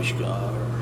নমস্কার